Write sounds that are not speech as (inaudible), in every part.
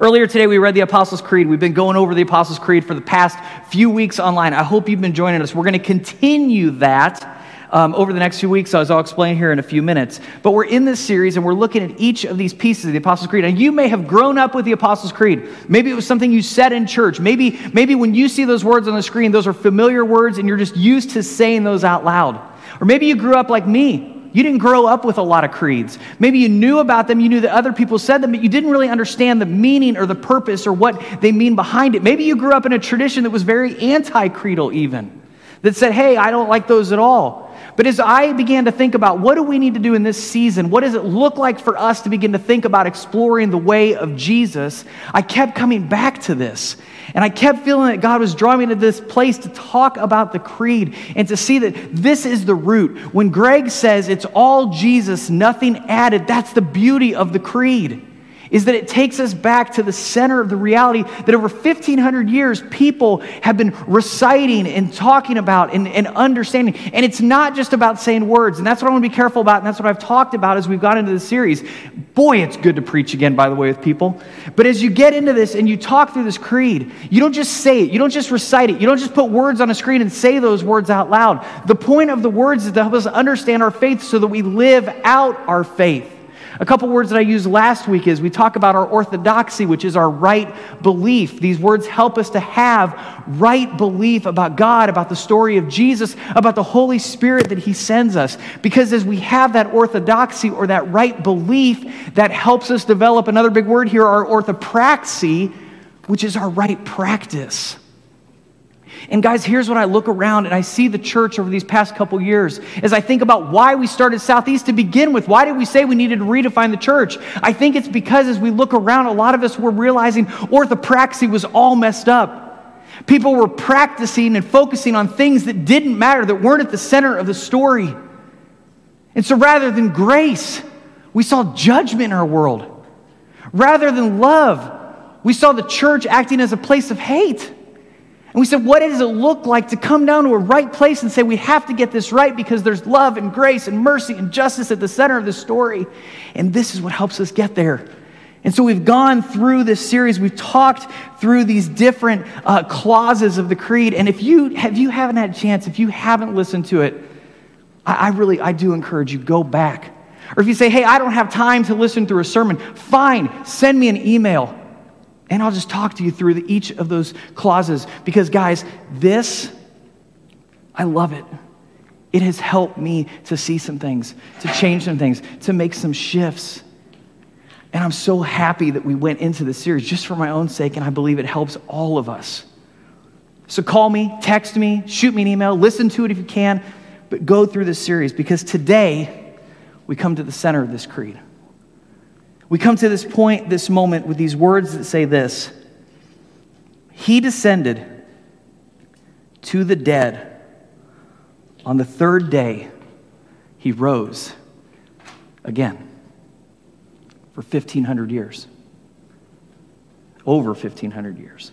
Earlier today, we read the Apostles' Creed. We've been going over the Apostles' Creed for the past few weeks online. I hope you've been joining us. We're going to continue that um, over the next few weeks, as I'll explain here in a few minutes. But we're in this series and we're looking at each of these pieces of the Apostles' Creed. And you may have grown up with the Apostles' Creed. Maybe it was something you said in church. Maybe, maybe when you see those words on the screen, those are familiar words and you're just used to saying those out loud. Or maybe you grew up like me you didn't grow up with a lot of creeds. Maybe you knew about them, you knew that other people said them, but you didn't really understand the meaning or the purpose or what they mean behind it. Maybe you grew up in a tradition that was very anti creedal, even, that said, hey, I don't like those at all. But as I began to think about what do we need to do in this season, what does it look like for us to begin to think about exploring the way of Jesus, I kept coming back to this. And I kept feeling that God was drawing me to this place to talk about the creed and to see that this is the root. When Greg says it's all Jesus, nothing added, that's the beauty of the creed is that it takes us back to the center of the reality that over 1,500 years, people have been reciting and talking about and, and, understanding. And it's not just about saying words. And that's what I want to be careful about. And that's what I've talked about as we've gone into the series. Boy, it's good to preach again, by the way, with people. But as you get into this and you talk through this creed, you don't just say it, you don't just recite it, you don't just put words on a screen and say those words out loud. The point of the words is to help us understand our faith so that we live out our faith. A couple words that I used last week is we talk about our orthodoxy, which is our right belief. These words help us to have right belief about God, about the story of Jesus, about the Holy Spirit that He sends us. Because as we have that orthodoxy or that right belief, that helps us develop another big word here, our orthopraxy, which is our right practice. And guys, here's what I look around and I see the church over these past couple years as I think about why we started Southeast to begin with. Why did we say we needed to redefine the church? I think it's because as we look around, a lot of us were realizing orthopraxy was all messed up. People were practicing and focusing on things that didn't matter, that weren't at the center of the story. And so rather than grace, we saw judgment in our world. Rather than love, we saw the church acting as a place of hate. And we said, what does it look like to come down to a right place and say, we have to get this right because there's love and grace and mercy and justice at the center of the story. And this is what helps us get there. And so we've gone through this series. We've talked through these different uh, clauses of the creed. And if you, if you haven't had a chance, if you haven't listened to it, I, I really, I do encourage you, go back. Or if you say, hey, I don't have time to listen through a sermon, fine, send me an email. And I'll just talk to you through the, each of those clauses because, guys, this, I love it. It has helped me to see some things, to change some things, to make some shifts. And I'm so happy that we went into this series just for my own sake, and I believe it helps all of us. So call me, text me, shoot me an email, listen to it if you can, but go through this series because today we come to the center of this creed. We come to this point, this moment, with these words that say this He descended to the dead. On the third day, he rose again for 1,500 years. Over 1,500 years.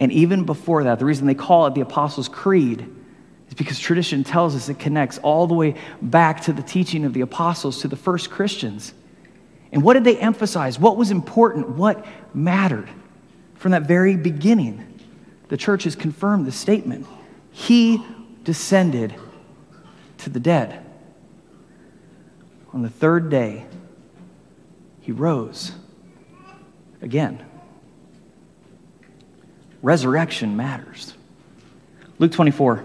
And even before that, the reason they call it the Apostles' Creed because tradition tells us it connects all the way back to the teaching of the apostles, to the first Christians. And what did they emphasize? What was important? What mattered? From that very beginning, the church has confirmed the statement He descended to the dead. On the third day, he rose again. Resurrection matters. Luke 24.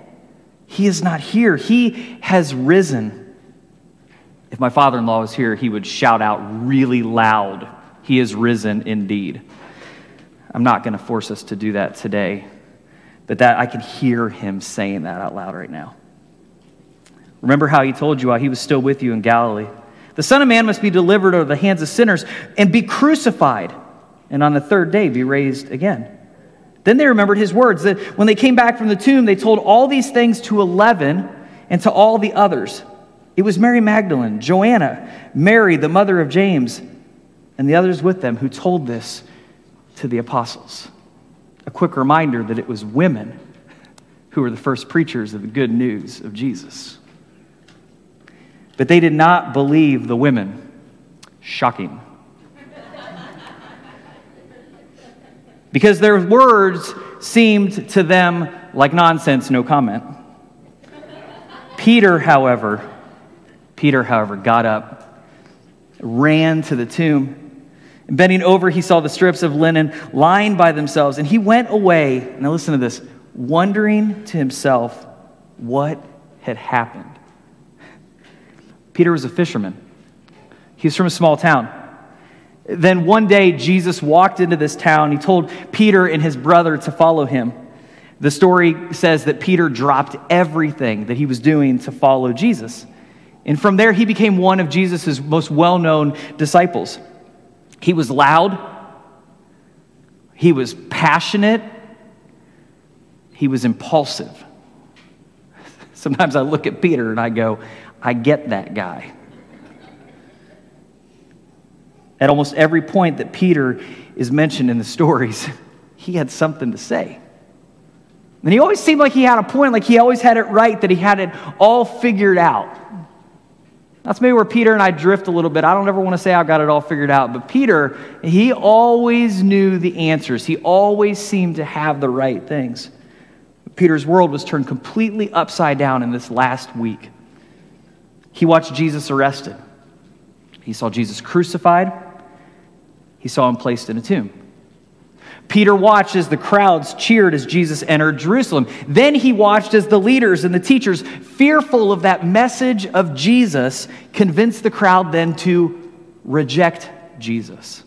He is not here, he has risen. If my father in law was here, he would shout out really loud, He is risen indeed. I'm not going to force us to do that today, but that I can hear him saying that out loud right now. Remember how he told you while he was still with you in Galilee. The Son of Man must be delivered over the hands of sinners and be crucified and on the third day be raised again. Then they remembered his words that when they came back from the tomb, they told all these things to 11 and to all the others. It was Mary Magdalene, Joanna, Mary, the mother of James, and the others with them who told this to the apostles. A quick reminder that it was women who were the first preachers of the good news of Jesus. But they did not believe the women. Shocking. Because their words seemed to them like nonsense, no comment. Peter, however, Peter, however, got up, ran to the tomb. Bending over, he saw the strips of linen lying by themselves, and he went away. Now, listen to this wondering to himself what had happened. Peter was a fisherman, he was from a small town. Then one day, Jesus walked into this town. He told Peter and his brother to follow him. The story says that Peter dropped everything that he was doing to follow Jesus. And from there, he became one of Jesus' most well known disciples. He was loud, he was passionate, he was impulsive. (laughs) Sometimes I look at Peter and I go, I get that guy. At almost every point that Peter is mentioned in the stories, (laughs) he had something to say. And he always seemed like he had a point, like he always had it right, that he had it all figured out. That's maybe where Peter and I drift a little bit. I don't ever want to say I got it all figured out, but Peter, he always knew the answers. He always seemed to have the right things. Peter's world was turned completely upside down in this last week. He watched Jesus arrested. He saw Jesus crucified. He saw him placed in a tomb. Peter watched as the crowds cheered as Jesus entered Jerusalem. Then he watched as the leaders and the teachers, fearful of that message of Jesus, convinced the crowd then to reject Jesus.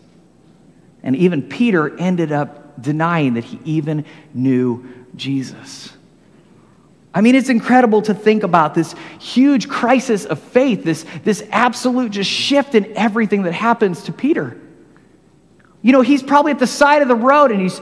And even Peter ended up denying that he even knew Jesus. I mean, it's incredible to think about this huge crisis of faith, this, this absolute just shift in everything that happens to Peter. You know, he's probably at the side of the road and he's,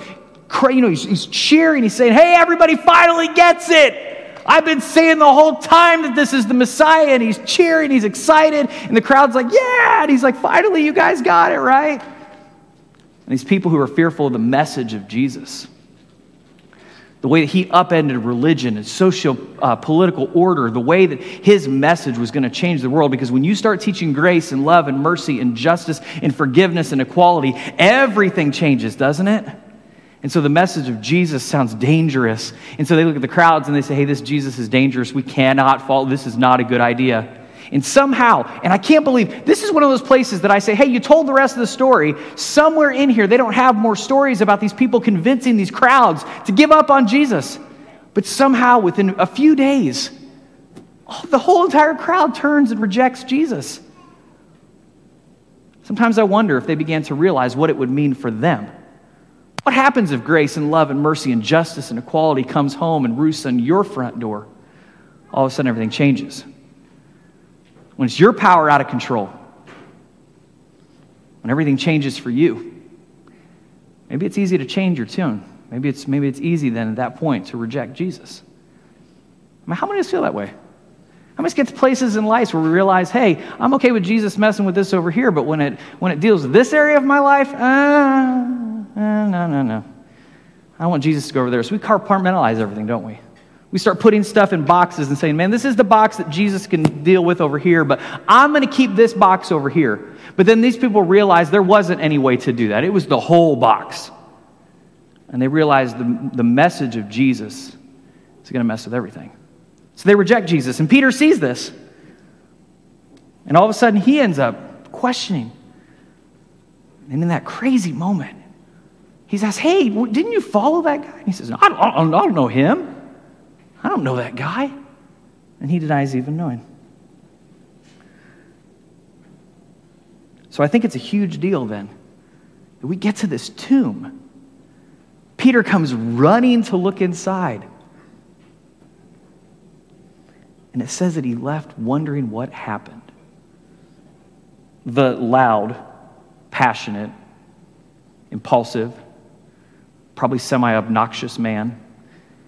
you know, he's, he's cheering. He's saying, Hey, everybody finally gets it. I've been saying the whole time that this is the Messiah, and he's cheering, he's excited, and the crowd's like, Yeah. And he's like, Finally, you guys got it, right? And these people who are fearful of the message of Jesus the way that he upended religion and socio uh, political order, the way that his message was going to change the world. Because when you start teaching grace and love and mercy and justice and forgiveness and equality, everything changes, doesn't it? And so the message of Jesus sounds dangerous. And so they look at the crowds and they say, hey, this Jesus is dangerous. We cannot follow. This is not a good idea. And somehow, and I can't believe this is one of those places that I say, hey, you told the rest of the story. Somewhere in here, they don't have more stories about these people convincing these crowds to give up on Jesus. But somehow, within a few days, the whole entire crowd turns and rejects Jesus. Sometimes I wonder if they began to realize what it would mean for them. What happens if grace and love and mercy and justice and equality comes home and roosts on your front door? All of a sudden, everything changes when it's your power out of control, when everything changes for you, maybe it's easy to change your tune. Maybe it's, maybe it's easy then at that point to reject Jesus. I mean, how many of us feel that way? How many get to places in life where we realize, hey, I'm okay with Jesus messing with this over here, but when it, when it deals with this area of my life, uh, uh, no, no, no. I want Jesus to go over there. So we compartmentalize everything, don't we? We start putting stuff in boxes and saying, man, this is the box that Jesus can deal with over here, but I'm going to keep this box over here. But then these people realize there wasn't any way to do that. It was the whole box. And they realized the, the message of Jesus is going to mess with everything. So they reject Jesus. And Peter sees this. And all of a sudden, he ends up questioning. And in that crazy moment, he says, Hey, didn't you follow that guy? And he says, I don't, I don't know him. I don't know that guy. And he denies even knowing. So I think it's a huge deal then that we get to this tomb. Peter comes running to look inside. And it says that he left wondering what happened. The loud, passionate, impulsive, probably semi obnoxious man,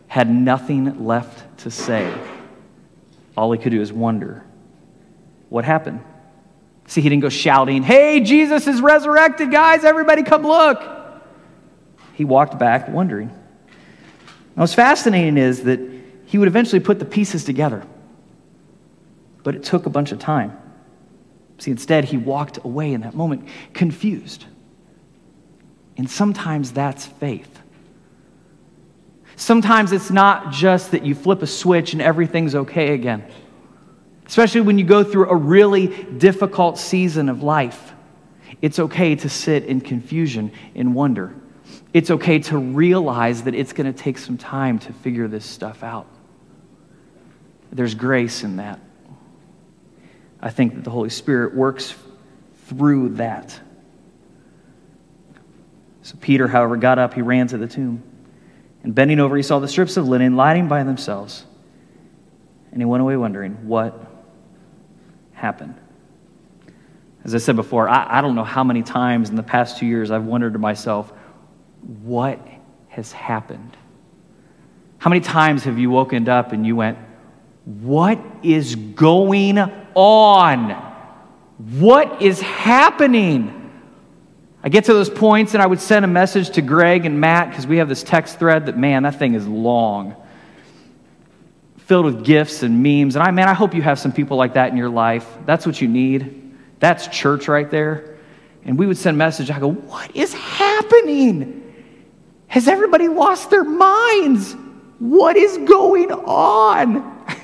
had nothing left to say. All he could do is wonder what happened. See, he didn't go shouting, Hey, Jesus is resurrected, guys, everybody come look. He walked back wondering. Now, what's fascinating is that he would eventually put the pieces together, but it took a bunch of time. See, instead, he walked away in that moment confused. And sometimes that's faith. Sometimes it's not just that you flip a switch and everything's okay again, especially when you go through a really difficult season of life. It's okay to sit in confusion and wonder. It's okay to realize that it's going to take some time to figure this stuff out. There's grace in that. I think that the Holy Spirit works through that. So Peter, however, got up, he ran to the tomb. And bending over, he saw the strips of linen lying by themselves. And he went away wondering what happened. As I said before, I, I don't know how many times in the past two years I've wondered to myself, what has happened? How many times have you woken up and you went, What is going on? What is happening? I get to those points and I would send a message to Greg and Matt because we have this text thread that, man, that thing is long, filled with gifts and memes. And I, man, I hope you have some people like that in your life. That's what you need. That's church right there. And we would send a message. I go, what is happening? Has everybody lost their minds? What is going on? (laughs)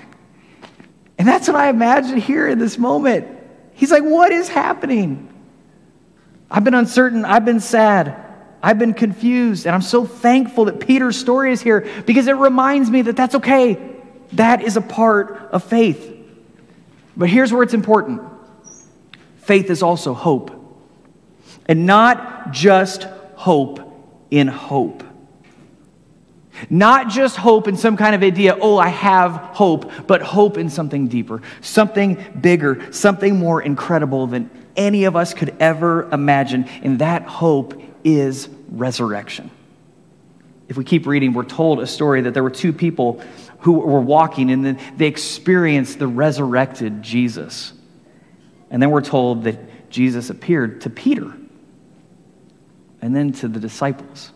And that's what I imagine here in this moment. He's like, What is happening? I've been uncertain. I've been sad. I've been confused. And I'm so thankful that Peter's story is here because it reminds me that that's okay. That is a part of faith. But here's where it's important faith is also hope. And not just hope in hope. Not just hope in some kind of idea, oh, I have hope, but hope in something deeper, something bigger, something more incredible than any of us could ever imagine. And that hope is resurrection. If we keep reading, we're told a story that there were two people who were walking and then they experienced the resurrected Jesus. And then we're told that Jesus appeared to Peter and then to the disciples.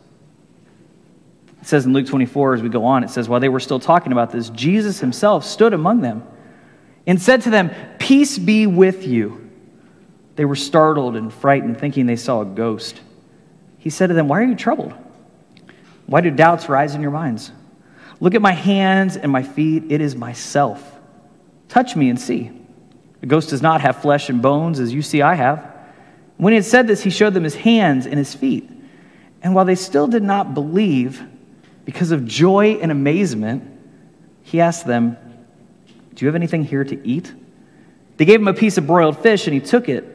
It says in Luke 24, as we go on, it says, While they were still talking about this, Jesus himself stood among them and said to them, Peace be with you. They were startled and frightened, thinking they saw a ghost. He said to them, Why are you troubled? Why do doubts rise in your minds? Look at my hands and my feet. It is myself. Touch me and see. A ghost does not have flesh and bones, as you see I have. When he had said this, he showed them his hands and his feet. And while they still did not believe, because of joy and amazement, he asked them, Do you have anything here to eat? They gave him a piece of broiled fish, and he took it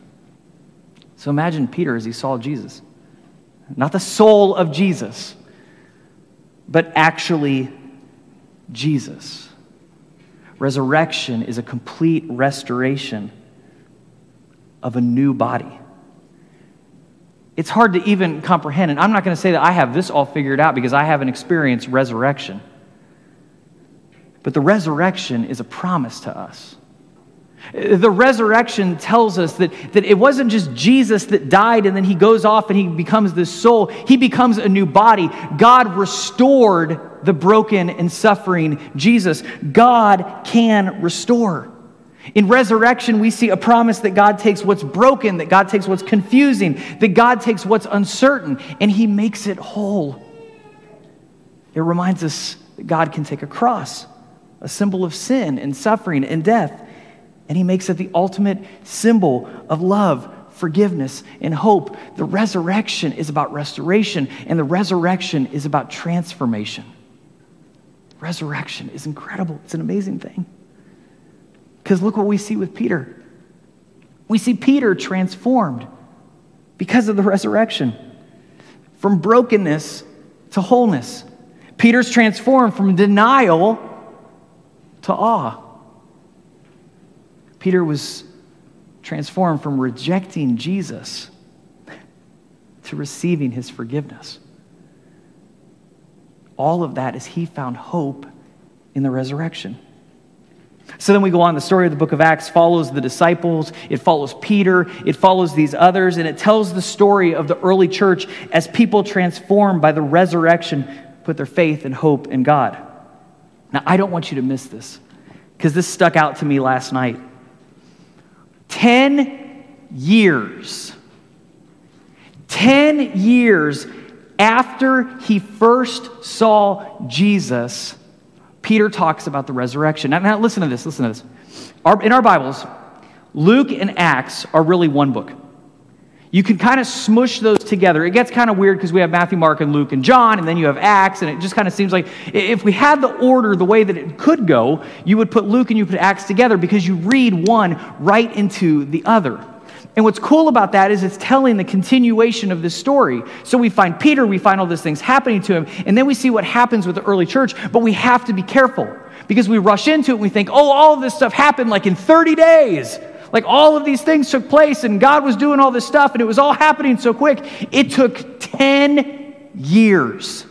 So imagine Peter as he saw Jesus. Not the soul of Jesus, but actually Jesus. Resurrection is a complete restoration of a new body it's hard to even comprehend. And I'm not going to say that I have this all figured out because I haven't experienced resurrection. But the resurrection is a promise to us. The resurrection tells us that, that it wasn't just Jesus that died and then he goes off and he becomes this soul. He becomes a new body. God restored the broken and suffering Jesus. God can restore. In resurrection, we see a promise that God takes what's broken, that God takes what's confusing, that God takes what's uncertain, and He makes it whole. It reminds us that God can take a cross, a symbol of sin and suffering and death, and He makes it the ultimate symbol of love forgiveness and hope. The resurrection is about restoration, and the resurrection is about transformation. Resurrection is incredible, it's an amazing thing. Because look what we see with Peter. We see Peter transformed because of the resurrection from brokenness to wholeness. Peter's transformed from denial to awe. Peter was transformed from rejecting Jesus to receiving his forgiveness. All of that is he found hope in the resurrection. So then we go on. The story of the book of Acts follows the disciples, it follows Peter, it follows these others, and it tells the story of the early church as people transformed by the resurrection put their faith and hope in God. Now, I don't want you to miss this because this stuck out to me last night. 10 years, 10 years after he first saw Jesus Peter talks about the resurrection. Now, now listen to this, listen to this. Our, in our Bibles, Luke and Acts are really one book. You can kind of smush those together. It gets kind of weird because we have Matthew, Mark, and Luke and John, and then you have Acts, and it just kind of seems like if we had the order the way that it could go, you would put Luke and you put Acts together because you read one right into the other. And what's cool about that is it's telling the continuation of this story. So we find Peter, we find all these things happening to him, and then we see what happens with the early church, but we have to be careful because we rush into it and we think, oh, all this stuff happened like in 30 days. Like all of these things took place and God was doing all this stuff and it was all happening so quick. It took 10 years.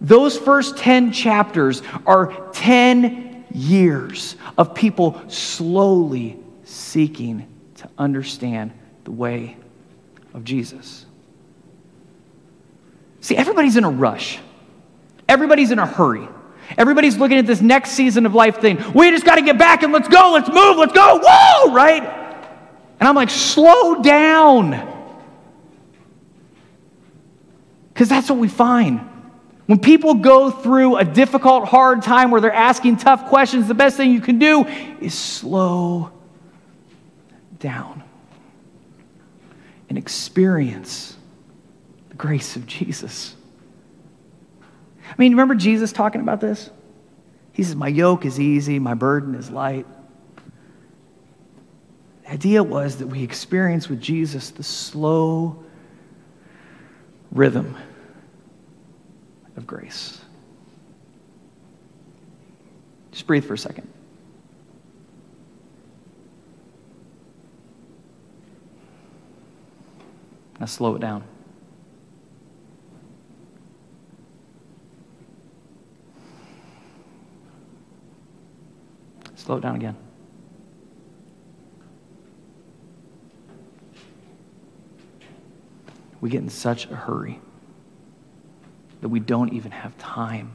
Those first 10 chapters are 10 years of people slowly seeking to understand the way of Jesus. See, everybody's in a rush, everybody's in a hurry. Everybody's looking at this next season of life thing. We just got to get back and let's go, let's move, let's go, whoa, right? And I'm like, slow down. Because that's what we find. When people go through a difficult, hard time where they're asking tough questions, the best thing you can do is slow down and experience the grace of Jesus. I mean, remember Jesus talking about this? He says, My yoke is easy, my burden is light. The idea was that we experience with Jesus the slow rhythm of grace. Just breathe for a second. Now slow it down. Slow it down again. We get in such a hurry that we don't even have time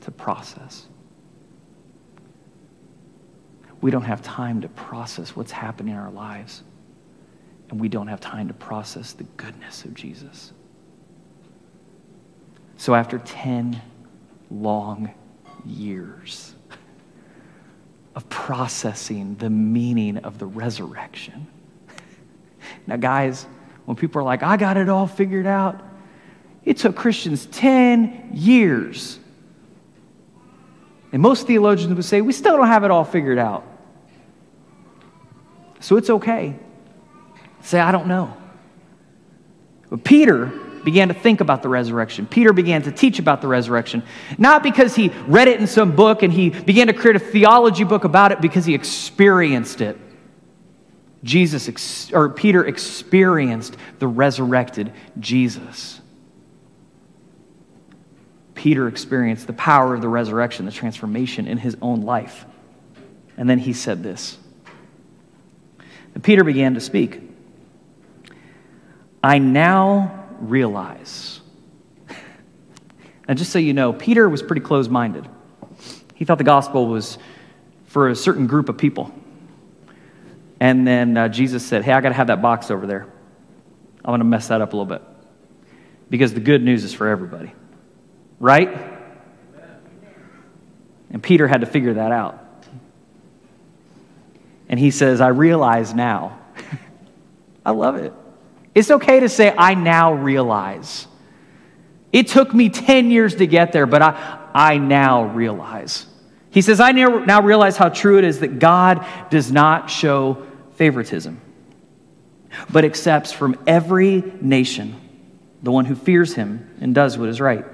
to process. We don't have time to process what's happening in our lives and we don't have time to process the goodness of Jesus. So, after 10 long years of processing the meaning of the resurrection, now, guys, when people are like, I got it all figured out, it took Christians 10 years. And most theologians would say, we still don't have it all figured out. So it's okay. Say, I don't know. But Peter began to think about the resurrection. Peter began to teach about the resurrection, not because he read it in some book and he began to create a theology book about it because he experienced it. Jesus ex- or Peter experienced the resurrected Jesus. Peter experienced the power of the resurrection, the transformation in his own life. And then he said this. And Peter began to speak. I now realize. and just so you know, Peter was pretty close minded. He thought the gospel was for a certain group of people. And then uh, Jesus said, Hey, I got to have that box over there. I'm going to mess that up a little bit. Because the good news is for everybody. Right? And Peter had to figure that out. And he says, I realize now (laughs) I love it. It's okay to say, I now realize. It took me 10 years to get there, but I, I now realize. He says, I now realize how true it is that God does not show favoritism, but accepts from every nation the one who fears him and does what is right.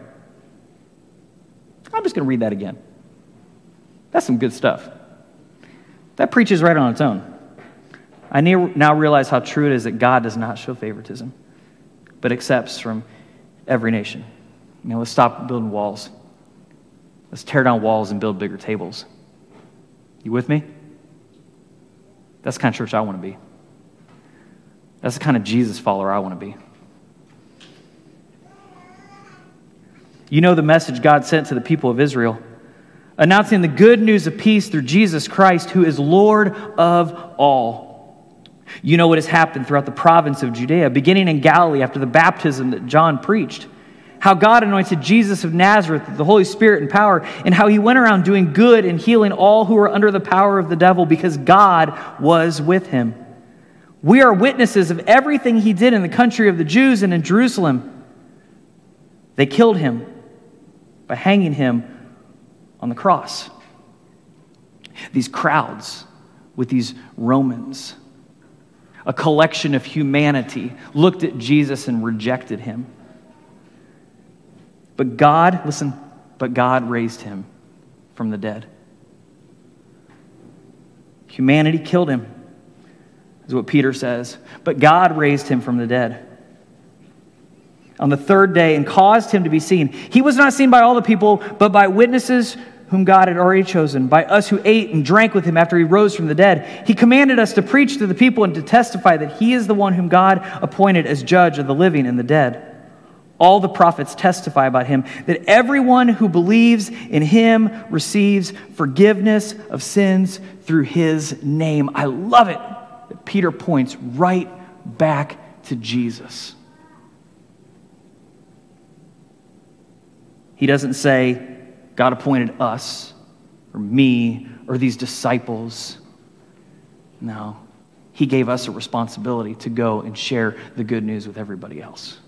I'm just going to read that again. That's some good stuff. That preaches right on its own. I now realize how true it is that God does not show favoritism, but accepts from every nation. You know, let's stop building walls. Let's tear down walls and build bigger tables. You with me? That's the kind of church I want to be. That's the kind of Jesus follower I want to be. You know the message God sent to the people of Israel, announcing the good news of peace through Jesus Christ, who is Lord of all. You know what has happened throughout the province of Judea, beginning in Galilee after the baptism that John preached. How God anointed Jesus of Nazareth with the Holy Spirit and power, and how he went around doing good and healing all who were under the power of the devil because God was with him. We are witnesses of everything he did in the country of the Jews and in Jerusalem. They killed him by hanging him on the cross. These crowds with these Romans a collection of humanity, looked at Jesus and rejected him. But God, listen, but God raised him from the dead. Humanity killed him, is what Peter says, but God raised him from the dead on the third day and caused him to be seen. He was not seen by all the people, but by witnesses whom God had already chosen, by us who ate and drank with him after he rose from the dead. He commanded us to preach to the people and to testify that he is the one whom God appointed as judge of the living and the dead. All the prophets testify about him that everyone who believes in him receives forgiveness of sins through his name. I love it that Peter points right back to Jesus. He doesn't say, God appointed us, or me, or these disciples. No, He gave us a responsibility to go and share the good news with everybody else.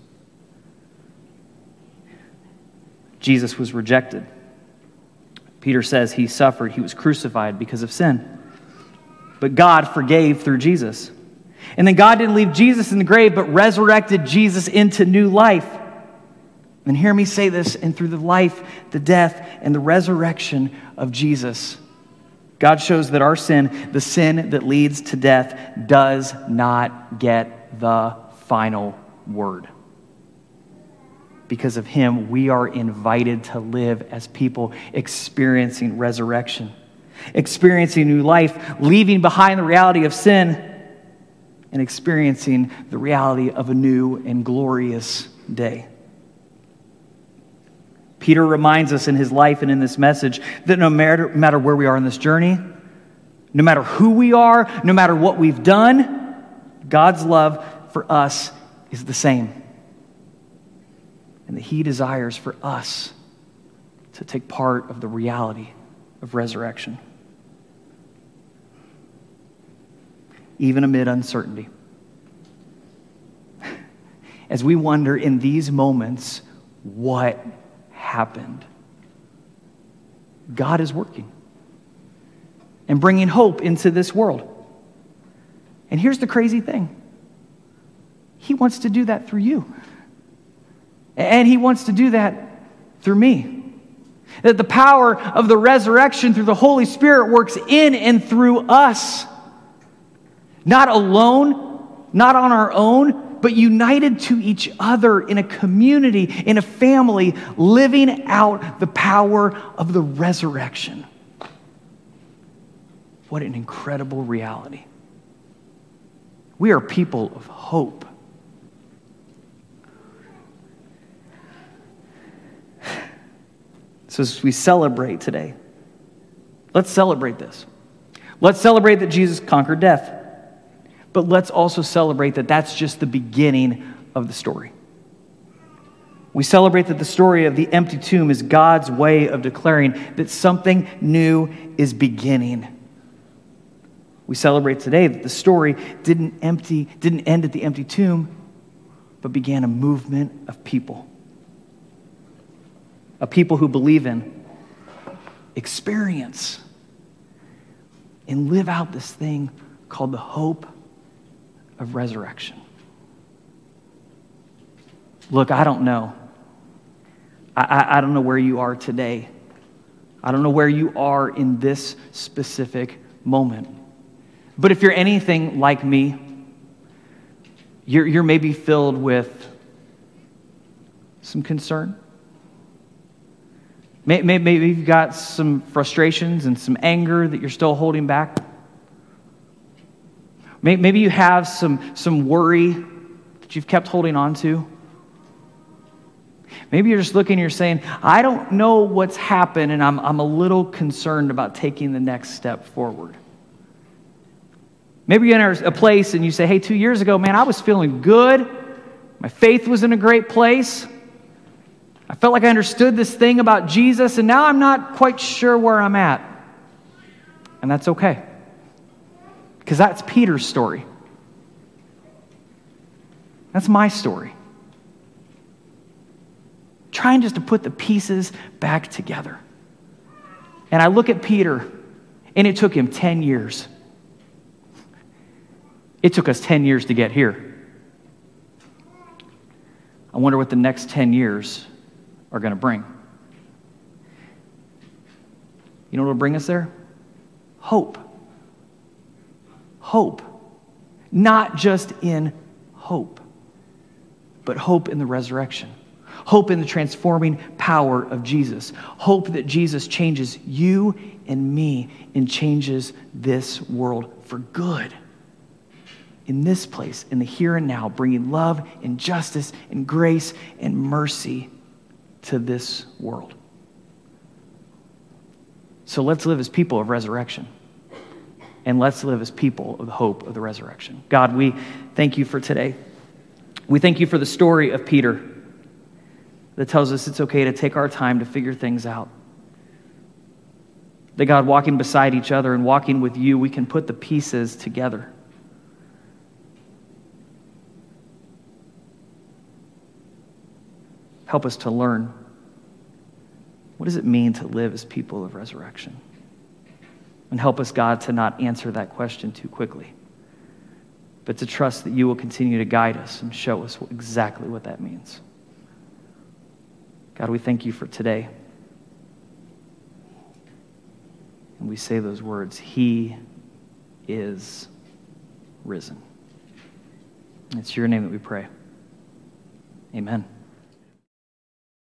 Jesus was rejected. Peter says he suffered, he was crucified because of sin. But God forgave through Jesus. And then God didn't leave Jesus in the grave, but resurrected Jesus into new life. And hear me say this, and through the life, the death, and the resurrection of Jesus, God shows that our sin, the sin that leads to death, does not get the final word. Because of him, we are invited to live as people experiencing resurrection, experiencing new life, leaving behind the reality of sin, and experiencing the reality of a new and glorious day. Peter reminds us in his life and in this message that no matter, matter where we are in this journey, no matter who we are, no matter what we've done, God's love for us is the same. And that he desires for us to take part of the reality of resurrection. Even amid uncertainty. (laughs) As we wonder in these moments, what happened. God is working and bringing hope into this world. And here's the crazy thing He wants to do that through you, and He wants to do that through me. That the power of the resurrection through the Holy Spirit works in and through us. Not alone, not on our own, but united to each other in a community, in a family, living out the power of the resurrection. What an incredible reality. We are people of hope. So, as we celebrate today, let's celebrate this. Let's celebrate that Jesus conquered death. But let's also celebrate that that's just the beginning of the story. We celebrate that the story of the empty tomb is God's way of declaring that something new is beginning. We celebrate today that the story didn't empty, didn't end at the empty tomb, but began a movement of people. A people who believe in, experience, and live out this thing called the hope of resurrection. Look, I don't know. I, I, I, don't know where you are today. I don't know where you are in this specific moment. But if you're anything like me, you're, you're maybe filled with some concern. Maybe you've got some frustrations and some anger that you're still holding back. Maybe you have some, some worry that you've kept holding on to. Maybe you're just looking and you're saying, I don't know what's happened, and I'm, I'm a little concerned about taking the next step forward. Maybe you're in a place and you say, Hey, two years ago, man, I was feeling good. My faith was in a great place. I felt like I understood this thing about Jesus, and now I'm not quite sure where I'm at. And that's okay. Because that's Peter's story. That's my story trying just to put the pieces back together. And I look at Peter, and it took him 10 years. It took us 10 years to get here. I wonder what the next 10 years are going to bring. You know what will bring us there? Hope. Hope. Not just in hope, but hope in the resurrection. Hope in the transforming power of Jesus. Hope that Jesus changes you and me and changes this world for good. In this place, in the here and now, bringing love and justice and grace and mercy to this world. So let's live as people of resurrection. And let's live as people of the hope of the resurrection. God, we thank you for today. We thank you for the story of Peter that tells us it's okay to take our time to figure things out. That God, walking beside each other and walking with you, we can put the pieces together. Help us to learn what does it mean to live as people of resurrection? And help us, God, to not answer that question too quickly, but to trust that you will continue to guide us and show us exactly what that means. God, we thank you for today. And we say those words He is risen. It's your name that we pray. Amen.